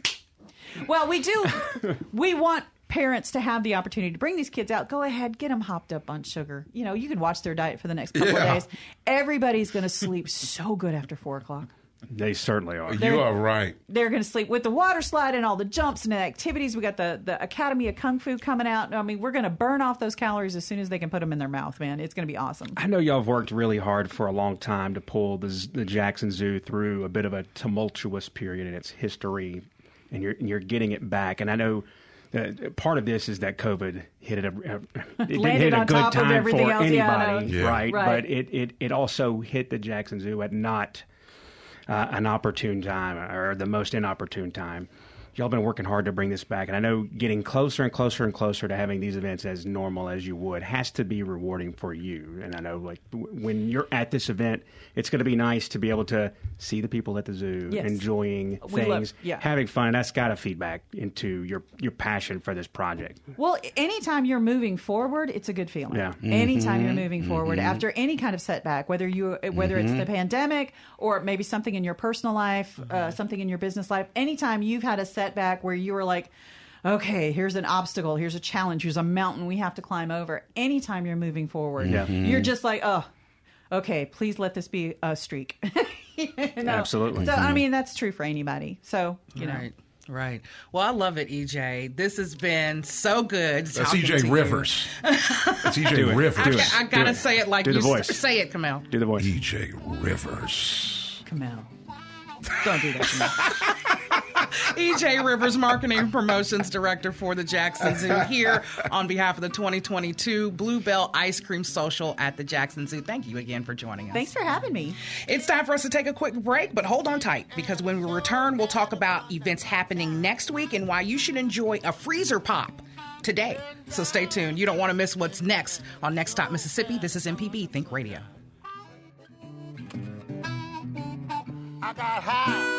Well, we do. we want parents to have the opportunity to bring these kids out. Go ahead, get them hopped up on sugar. You know, you can watch their diet for the next couple Yeah. of days. Everybody's going to sleep so good after four o'clock. They certainly are. you are right. They're going to sleep with the water slide and all the jumps and the activities. We got the the Academy of Kung Fu coming out. I mean, we're going to burn off those calories as soon as they can put them in their mouth. Man, it's going to be awesome. I know y'all have worked really hard for a long time to pull the, the Jackson Zoo through a bit of a tumultuous period in its history, and you're and you're getting it back. And I know that part of this is that COVID hit it. A, a, it (laughs) didn't hit a good time for else. Yeah, anybody, Yeah. right? Right. But it, it it also hit the Jackson Zoo at not uh, an opportune time or the most inopportune time. Y'all been working hard to bring this back, and I know getting closer and closer and closer to having these events as normal as you would has to be rewarding for you. And I know, like w- when you're at this event, it's going to be nice to be able to see the people at the zoo Yes. enjoying We love- things, yeah. having fun. That's got to feed back into your your passion for this project. Well, anytime you're moving forward, it's a good feeling. Yeah. Anytime you're mm-hmm. moving forward mm-hmm. after any kind of setback, whether you whether it's the mm-hmm. pandemic or maybe something in your personal life, uh, something in your business life, anytime you've had a setback where you were like, okay, here's an obstacle, here's a challenge, here's a mountain we have to climb over. Anytime you're moving forward, Yeah. Mm-hmm. you're just like, oh, okay, please let this be a streak. (laughs) You know? Absolutely. So I mm-hmm. mean, that's true for anybody. So you know. Right. Right. Well, I love it, EJ. This has been so good. That's talking to EJ you. Rivers. (laughs) That's EJ Do it. Rivers. Do I, it. I gotta say it like Do you the voice. say it, Kamel. Do the voice. EJ Rivers. Kamel. Don't do that to me. (laughs) EJ Rivers, Marketing Promotions Director for the Jackson Zoo, here on behalf of the 2022 Bluebell Ice Cream Social at the Jackson Zoo. Thank you again for joining us. Thanks for having me. It's time for us to take a quick break, but hold on tight because when we return, we'll talk about events happening next week and why you should enjoy a freezer pop today. So stay tuned. You don't want to miss what's next on Next Stop Mississippi. This is MPB Think Radio. I got high,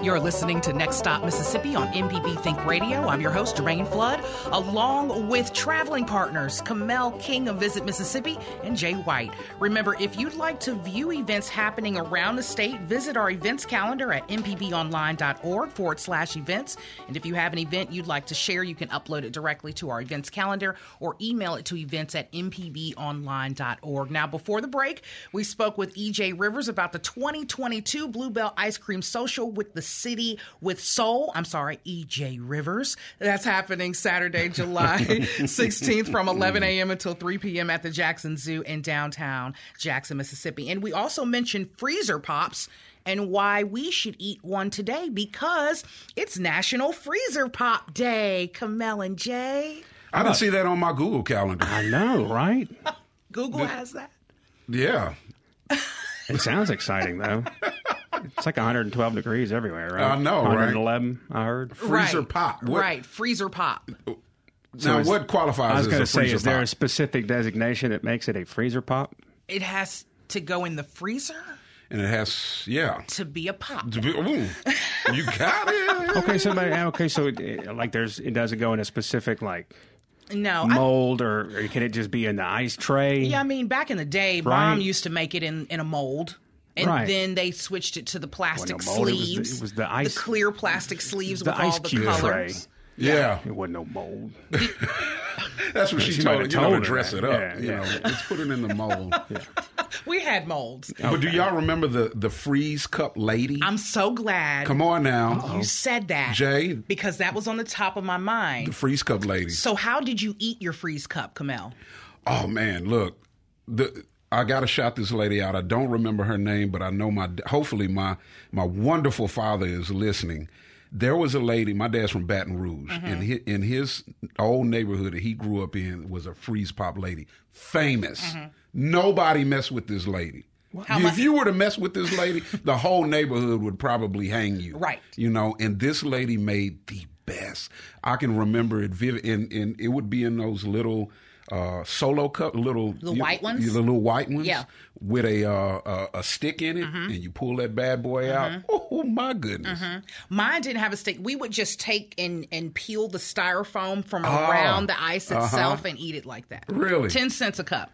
You're listening to Next Stop Mississippi on MPB Think Radio. I'm your host, Jermaine Flood, along with traveling partners Kamel King of Visit Mississippi and Jay White. Remember, if you'd like to view events happening around the state, visit our events calendar at mpbonline.org forward slash events. And if you have an event you'd like to share, you can upload it directly to our events calendar or email it to events at mpbonline.org. Now, before the break, we spoke with EJ Rivers about the 2022 Bluebell Ice Cream Social with the City with Soul. I'm sorry, EJ Rivers. That's happening Saturday, (laughs) July 16th from 11 a.m. until 3 p.m. at the Jackson Zoo in downtown Jackson, Mississippi. And we also mentioned freezer pops and why we should eat one today because it's National Freezer Pop Day. Kamel and Jay. I didn't see that on my Google calendar. I know, right? (laughs) Google has that. Yeah. It sounds exciting though. (laughs) It's like 112 degrees everywhere, right? I know, right? 111, I heard. Freezer right. pop. What- Right, freezer pop. Now, is- what qualifies I was as going a to say, freezer is there a specific designation that makes it a freezer pop? It has to go in the freezer and it has, yeah. to be a pop. To be- ooh, you got it. Okay, so okay, so it, like there's it doesn't go in a specific like No, I, mold, or, or can it just be in the ice tray? yeah, I mean, back in the day, Right. mom used to make it in, in a mold. And Right. then they switched it to the plastic Wasn't a mold, it was the- sleeves. it was the ice- clear plastic sleeves the with ice all the cube colors. tray. Yeah, It wasn't no mold. (laughs) that's what she She might told have you know, to her dress that. it up. Yeah, you yeah. know, let's put it in the mold. (laughs) We had molds. But do y'all remember the the freeze cup lady? I'm so glad Come on now, you said that. Jay. Because that was on the top of my mind. the freeze cup lady. So how did you eat your freeze cup, Kamel? Oh man, look, the I got to shout this lady out. I don't remember her name, but I know my. Hopefully, my my wonderful father is listening. There was a lady. My dad's from Baton Rouge, Mm-hmm. and hi in his old neighborhood that he grew up in was a freeze pop lady, famous. Nobody messed with this lady. Mm-hmm. How if much- you were to mess with this lady, (laughs) the whole neighborhood would probably hang you. Right. You know, and this lady made the best. I can remember it vivid, and, and it would be in those little uh, solo cup, little The white ones? the little white ones, Yeah. Mm-hmm. with a uh, a, a stick in it, and you pull that bad boy out. Oh my goodness! Mine didn't have a stick. We would just take and, and peel the styrofoam from Oh, around the ice itself and eat it like that. Really? 10 cents a cup.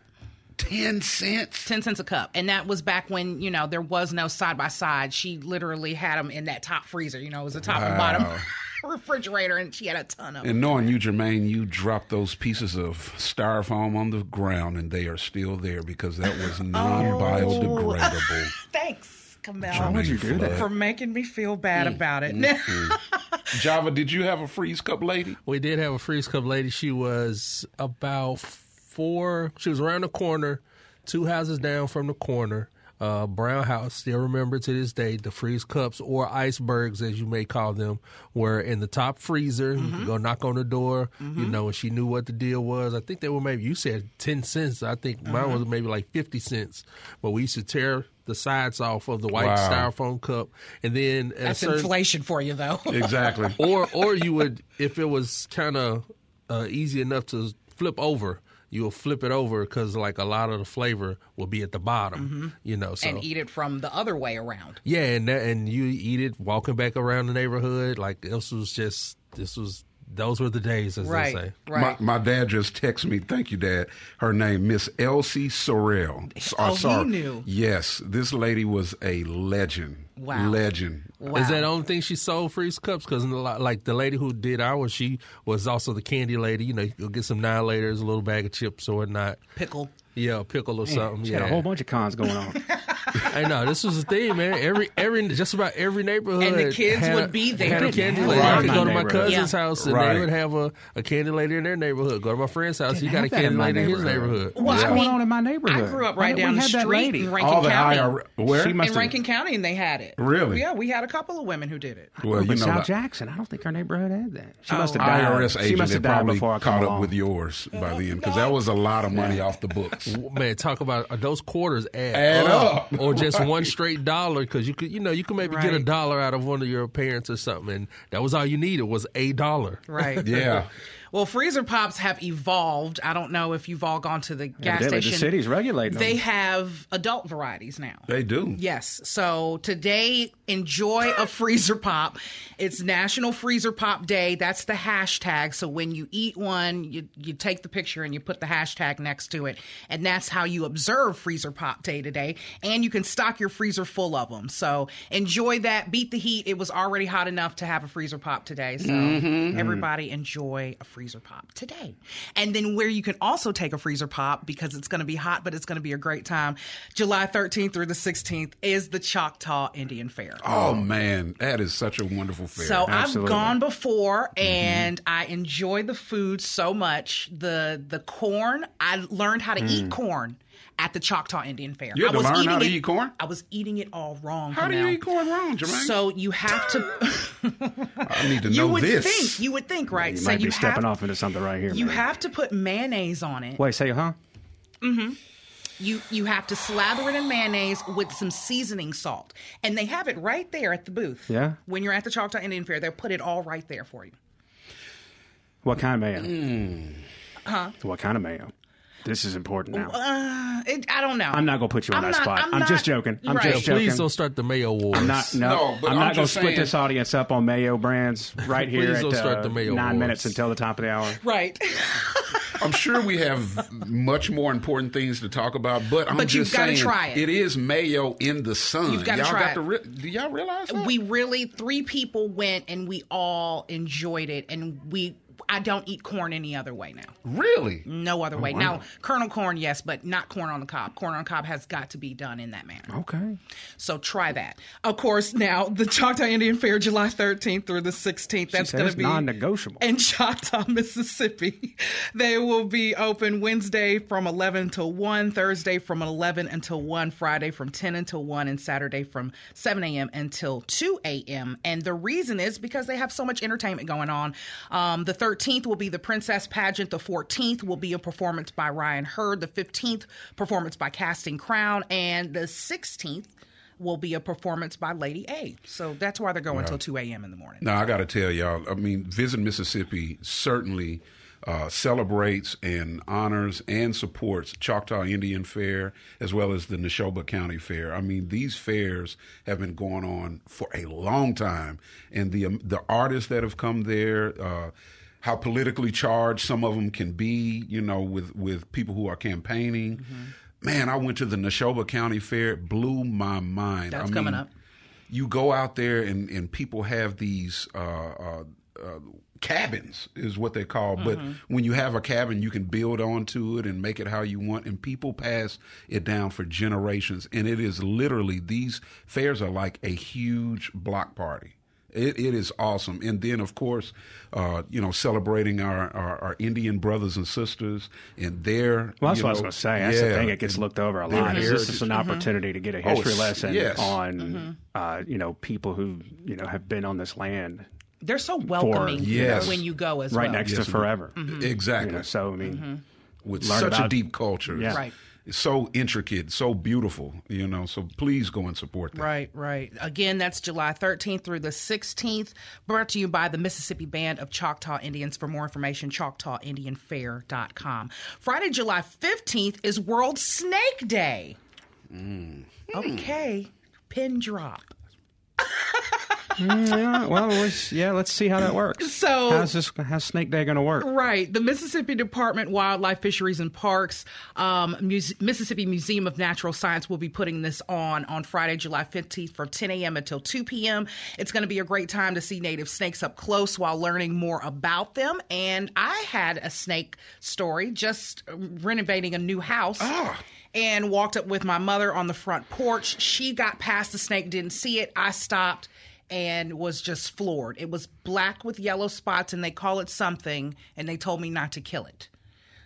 Ten cents. 10 cents a cup. And that was back when, you know, there was no side by side. She literally had them in that top freezer. You know, it was a top and bottom Wow. (laughs) refrigerator, and she had a ton of them. And knowing you, Jermaine, you dropped those pieces of styrofoam on the ground, and they are still there because that was (laughs) oh. non-biodegradable. (laughs) Thanks. Kamel, Why would you do that? for making me feel bad mm. about it. Mm-hmm. Java, did you have a freeze cup lady? We did have a freeze cup lady. She was about four. She was around the corner, two houses down from the corner. Uh, brown house. Still remember to this day the freeze cups or icebergs, as you may call them, were in the top freezer. You could go knock on the door, you know, and she knew what the deal was. I think they were maybe you said ten cents. I think mine was maybe like fifty cents. But we used to tear the sides off of the white Wow. styrofoam cup, and then at That's certain, inflation for you, though. Exactly. (laughs) or or you would if it was kind of uh, easy enough to flip over you'll flip it over because like a lot of the flavor will be at the bottom mm-hmm. you know so and eat it from the other way around. yeah and that, and you eat it walking back around the neighborhood like this was just this was those were the days as Right, they say right. My, my dad just texted me. Thank you, Dad. Her name, Miss Elsie Sorrell. (laughs) Oh, uh, he knew. Yes, this lady was a legend. Wow. Legend. Wow. Is that the only thing she sold freeze cups? Because like the lady who did ours, she was also the candy lady. You know, you go get some Now and Laters, a little bag of chips or whatnot. pickle? Yeah, a pickle or something. She yeah, had a whole bunch of cons going on. (laughs) (laughs) I know this was the thing, man. Every every just about every neighborhood And the kids had would a- be there. Had a candy lady. that I could go to my cousin's Yeah. house and Right. they would have a, a candy lady in their neighborhood. Go to my friend's house, he Didn't got a have candy in lady in his neighborhood. neighborhood. Well, What's I going on in my neighborhood? I grew up right didn't down we the street in Rankin All the County. IR where? She must in have- Rankin County, and they had it. Really? Yeah, we had a couple of women who did it. well, you know, South the Jackson, I don't think our neighborhood had that. She Oh. must have died. IRS she agent must had have died probably before I caught up with yours by then because that was a lot of money off the books. (laughs) Man, talk about uh, those quarters add, Add up. Or (laughs) just one straight dollar because you could, you know, you could maybe get a dollar out of one of your parents or something, and that was all you needed was a dollar. Right. Yeah. (laughs) Well, freezer pops have evolved. I don't know if you've all gone to the gas Evidently, station. the city's regulating them. They them. have adult varieties now. They do. Yes. So today, enjoy a freezer pop. It's National Freezer Pop Day. That's the hashtag. So when you eat one, you, you take the picture and you put the hashtag next to it. And that's how you observe Freezer Pop Day today. And you can stock your freezer full of them. So enjoy that. Beat the heat. It was already hot enough to have a freezer pop today. So mm-hmm. everybody enjoy a freezer pop today. And then where you can also take a freezer pop because it's going to be hot, but it's going to be a great time. July 13th through the 16th is the Choctaw Indian Fair. Oh man, that is such a wonderful fair. So Absolutely. I've gone before mm-hmm. and I enjoy the food so much. The the corn, I learned how to eat mm. corn at the Choctaw Indian Fair. You had I to was learn how eating to it- eat corn? I was eating it all wrong. How do you eat corn wrong, Jermaine? So you have to (laughs) (laughs) I need to know you would this. think you would think right. You so might you be stepping have, off into something right here. You man. have to put mayonnaise on it. Wait, say, huh? Mm-hmm you you have to slather it in mayonnaise with some seasoning salt, and they have it right there at the booth. Yeah? When you're at the Choctaw Indian Fair, they'll put it all right there for you. What kind of mayo? Hmm. Huh? What kind of mayo? This is important now. Uh, it, I don't know. I'm not going to put you on I'm that not- spot. I'm I'm, just joking. I'm right. just joking. Please don't start the mayo wars. I'm not. No, No, but I'm I'm not going to just split saying- this audience up on mayo brands (laughs) right here Please at don't start uh, the mayo nine wars. minutes until the top of the hour. right. (laughs) I'm sure we have much more important things to talk about, but I'm But you've just gotta saying try it. it is mayo in the sun. You've gotta y'all try got it. to re- do y'all realize that? we really three people went and we all enjoyed it, and we. I don't eat corn any other way now. really? No Oh, other way. Now, kernel corn, yes, but not corn on the cob. Corn on the cob has got to be done in that manner. Okay. So try that. Of course, now the Choctaw Indian Fair, July 13th through the 16th. That's going to be non-negotiable. in Choctaw, (laughs) Mississippi. They will be open Wednesday from 11 till 1, Thursday from 11 until 1, Friday from 10 until 1, and Saturday from 7 a.m. until 2 a.m. And the reason is because they have so much entertainment going on. Um, the 13th will be the Princess Pageant. The 14th will be a performance by Ryan Hurd. The 15th, performance by Casting Crown. And the 16th, will be a performance by Lady A. So that's why they're going until 2 a.m. in the morning. Now I got to tell y'all. I mean, Visit Mississippi certainly uh, celebrates and honors and supports Choctaw Indian Fair as well as the Neshoba County Fair. I mean, these fairs have been going on for a long time, and the um, the artists that have come there. Uh, how politically charged some of them can be, you know, with, with people who are campaigning. Mm-hmm. Man, I went to the Neshoba County Fair. It blew my mind. That's I coming up. you go out there and, and people have these uh, uh, uh, cabins is what they call. Mm-hmm. But when you have a cabin, you can build onto it and make it how you want, and people pass it down for generations. And it is literally these fairs are like a huge block party. It, it is awesome, and then of course, uh, you know, celebrating our, our, our Indian brothers and sisters and their. Well, that's you what I was going to say. That's the thing; it gets looked over a lot. Is this is an opportunity to get a history it's- lesson yes. on, uh, you know, people who you know have been on this land They're so welcoming Yes. when you go as well. right well. next Yes, to forever. Exactly. You know, so I mean, with learn such a deep culture. Yeah. Right. It's so intricate, so beautiful, you know. So please go and support that. Right, right. Again, that's July 13th through the 16th. Brought to you by the Mississippi Band of Choctaw Indians. For more information, choctawindianfair.com. Friday, July 15th is World Snake Day. Mm. Okay, pin drop. (laughs) yeah, well, let's, yeah, let's see how that works. So- how's this? How's Snake Day going to work? Right. The Mississippi Department Wildlife Fisheries and Parks, um, Muse- Mississippi Museum of Natural Science will be putting this on on Friday, July 15th from 10 a.m. until 2 p.m. It's going to be a great time to see native snakes up close while learning more about them. And I had a snake story just renovating a new house. And walked up with my mother on the front porch. She got past the snake, didn't see it. I stopped and was just floored. It was black with yellow spots, and they call it something, and they told me not to kill it.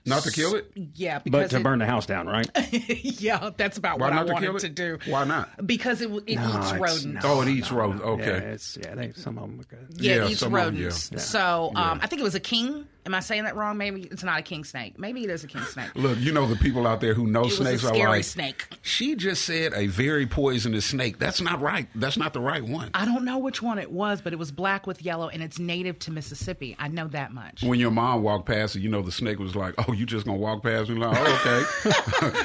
Not to kill it? Yeah, But because to it- burn the house down, right? (laughs) yeah, that's about Why what I to wanted kill it? to do. Why not? Because it, it No, eats it's- rodents. Oh, it eats rodents. Yeah, Okay. it's yeah. They, some of them are good. Yeah, Yeah, it eats some of 'em, yeah. rodents. Yeah. So um, I think it was a king. Am I saying that wrong? Maybe it's not a king snake. Maybe it is a king snake. Look, you know the people out there who know It was a snakes are scary like snake. She just said a very poisonous snake. That's not right. That's not the right one. I don't know which one it was, but it was black with yellow, and it's native to Mississippi. I know that much. When your mom walked past it, you know the snake was like, "Oh, you just gonna walk past me?" Like, oh,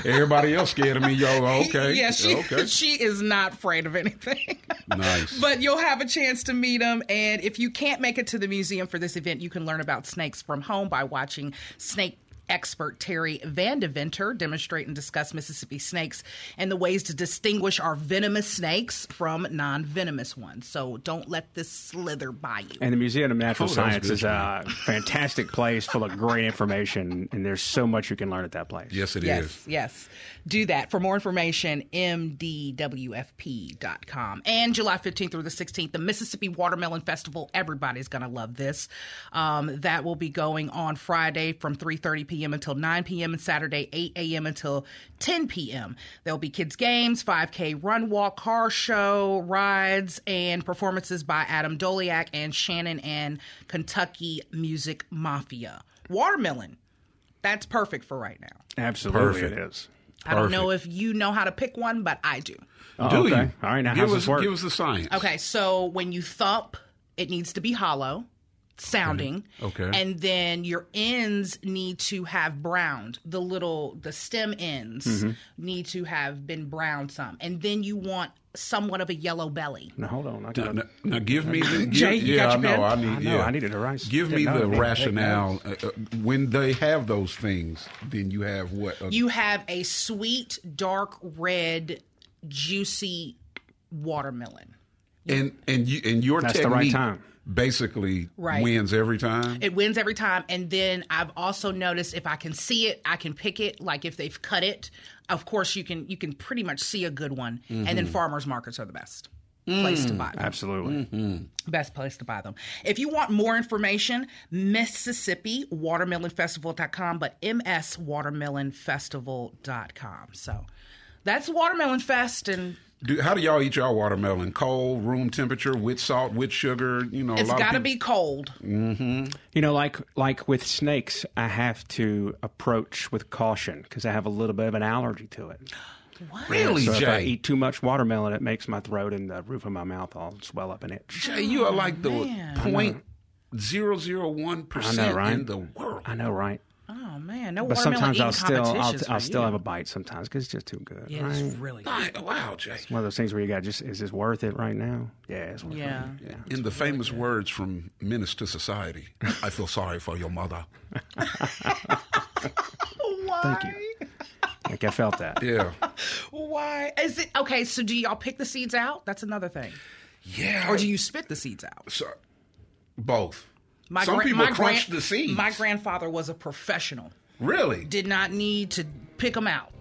okay. (laughs) Everybody else scared of me. Yo, (laughs) okay, Yeah, she okay, (laughs) she is not afraid of anything. nice. But you'll have a chance to meet them. And if you can't make it to the museum for this event, you can learn about snakes from home by watching Snake expert Terry Vandeventer demonstrate and discuss Mississippi snakes and the ways to distinguish our venomous snakes from non venomous ones. So don't let this slither by you. And the Museum of Natural Oh, Science is a fantastic place full of great information, and there's so much you can learn at that place. yes, it is. yes, yes. Do that. For more information, mdwfp.com. And July 15th through the 16th, the Mississippi Watermelon Festival. Everybody's going to love this. Um, that will be going on Friday from 3.30 p.m. until 9 p.m. and Saturday 8 a.m. until 10 p.m. There'll be kids' games, 5K run walk, car show, rides, and performances by Adam Doleac and Shannon and Kentucky Music Mafia. Watermelon. That's perfect for right now. Absolutely, Perfect. it is. I don't know if you know how to pick one, but I do. Oh, Do okay. you? All right, now give how's us this work? give us the science. Okay, so when you thump, it needs to be hollow sounding. Okay. And then your ends need to have browned. The little the stem ends Mm-hmm. need to have been browned some. And then you want somewhat of a yellow belly. Now hold on. I Now, gotta, now- now give me the (laughs) give, Jay, you yeah, got I know. I need. I know, yeah. I needed to write- Give me the rationale. Uh, uh, when they have those things, then you have what? A, You have a sweet, dark red, juicy watermelon. and and you and your That's the right time. Basically Right. wins every time. It wins every time. And then I've also noticed if I can see it, I can pick it. Like if they've cut it, of course you can you can pretty much see a good one. And then mm-hmm. farmers markets are the best place to mm. buy them. absolutely. Mm-hmm. Best place to buy them. If you want more information, Mississippi Watermelonfestival.com, but mswatermelonfestival.com. So that's Watermelon Fest and Do, how do y'all eat y'all watermelon? Cold, room temperature, with salt, with sugar. You know, a it's lot of got to people- be cold. Mm-hmm. You know, like like with snakes, I have to approach with caution because I have a little bit of an allergy to it. Really, so if I eat too much watermelon, it makes my throat and the roof of my mouth all swell up and itch. Jay, you are like the man. point zero zero one percent right? in the world. I know, right? Oh man, no But sometimes I'll still I'll, I'll still you. have a bite sometimes because it's just too good. Yeah, right? it's really My- Wow, Jay. It's One of those things where you got just is this worth it right now? Yeah, it's worth Yeah. it. Yeah. In the famous words from Menace to Society, I feel sorry for your mother. (laughs) Why? Thank you. Like I felt that. Yeah. Why is it okay? So do y'all pick the seeds out? That's another thing, Yeah. or do you spit the seeds out? So, both. My Some gra- people my crunch the seeds. My grandfather was a professional. Really? Did not need to pick them out.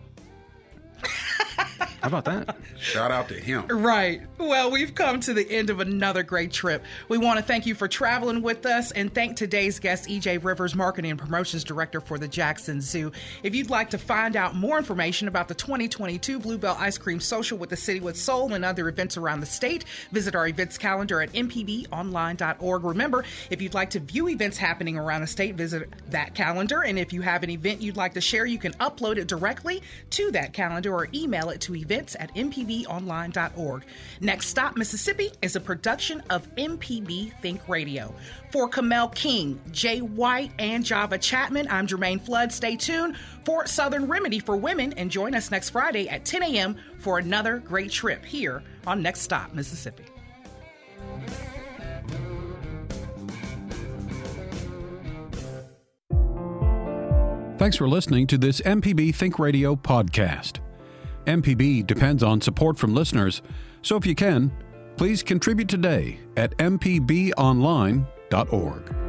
How about that? Shout out to him. Right. Well, we've come to the end of another great trip. We want to thank you for traveling with us and thank today's guest, EJ Rivers, Marketing and Promotions Director for the Jackson Zoo. If you'd like to find out more information about the 2022 Bluebell Ice Cream Social with the City with Soul and other events around the state, visit our events calendar at mpbonline.org. Remember, if you'd like to view events happening around the state, visit that calendar. And if you have an event you'd like to share, you can upload it directly to that calendar or email it to events at mpbonline.org. Next Stop Mississippi is a production of MPB Think Radio. For Kamel King, Jay White, and Java Chapman, I'm Jermaine Flood. Stay tuned for Southern Remedy for Women and join us next Friday at 10 a.m. for another great trip here on Next Stop Mississippi. Thanks for listening to this MPB Think Radio podcast. MPB depends on support from listeners, so if you can, please contribute today at mpbonline.org.